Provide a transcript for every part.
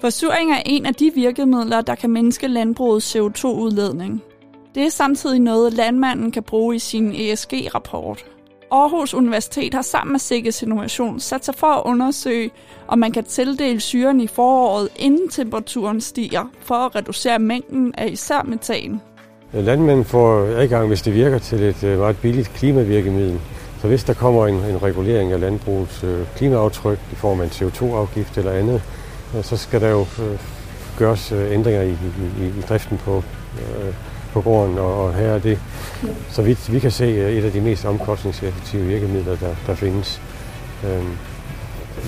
Forsuring er en af de virkemidler, der kan mindske landbrugets CO2-udledning. Det er samtidig noget, landmanden kan bruge i sin ESG-rapport. Aarhus Universitet har sammen med Sikkes Innovation sat sig for at undersøge, om man kan tildele syren i foråret, inden temperaturen stiger, for at reducere mængden af især metan. Øh, Landmænd får adgang, hvis det virker til et øh, meget billigt klimavirkemiddel. Så hvis der kommer en, en regulering af landbrugets øh, klimaaftryk i form af en CO2-afgift eller andet, så skal der jo øh, gøres øh, ændringer i, i, i driften på, øh, på gården, og her er det, så vidt vi kan se, et af de mest omkostningseffektive virkemidler, der, der findes. Øhm,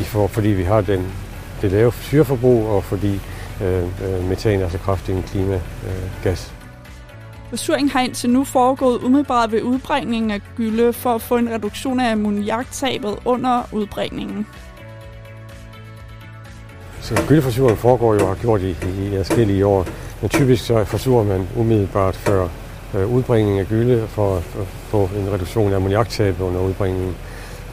i for, fordi vi har den, det lave syreforbrug, og fordi øh, metan er så kraftig en klimagas. Forsuring har indtil nu foregået umiddelbart ved udbringningen af gylde for at få en reduktion af ammoniaktabet under udbringningen. Så gyldeforsuring foregår jo og har gjort i, i, i forskellige år. Men typisk så forsurer man umiddelbart før øh, udbringning af gylde for at få en reduktion af ammoniaktabet under udbringningen.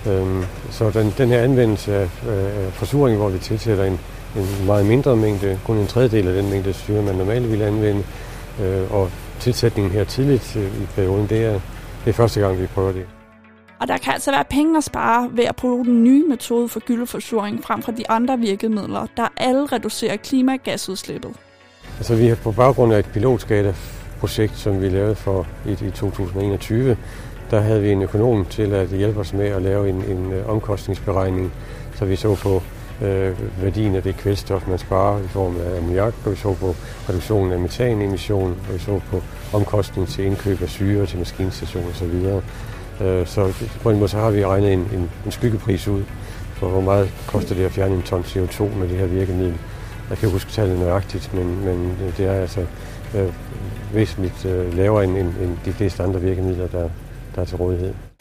Øhm, så den, den her anvendelse af øh, forsuring, hvor vi tilsætter en, en meget mindre mængde, kun en tredjedel af den mængde syre, man normalt ville anvende, øh, og tilsætningen her tidligt øh, i perioden, det er, det er første gang, vi prøver det. Og der kan altså være penge at spare ved at bruge den nye metode for gyldeforsuring frem for de andre virkemidler, der alle reducerer klimagasudslippet. Altså vi har på baggrund af et pilotskala-projekt, som vi lavede for i, i 2021, der havde vi en økonom til at hjælpe os med at lave en, en øh, omkostningsberegning, så vi så på øh, værdien af det kvælstof, man sparer i form af ammoniak, og vi så på reduktionen af metanemission, og vi så på omkostningen til indkøb af syre til maskinstationer osv. Øh, så på en måde så har vi regnet en, en, en skyggepris ud for, hvor meget koster det at fjerne en ton CO2 med det her virkemiddel. Jeg kan huske tallet nøjagtigt, men, men det er altså øh, væsentligt øh, lavere end, end, end de fleste andre virkemidler, der, der er til rådighed.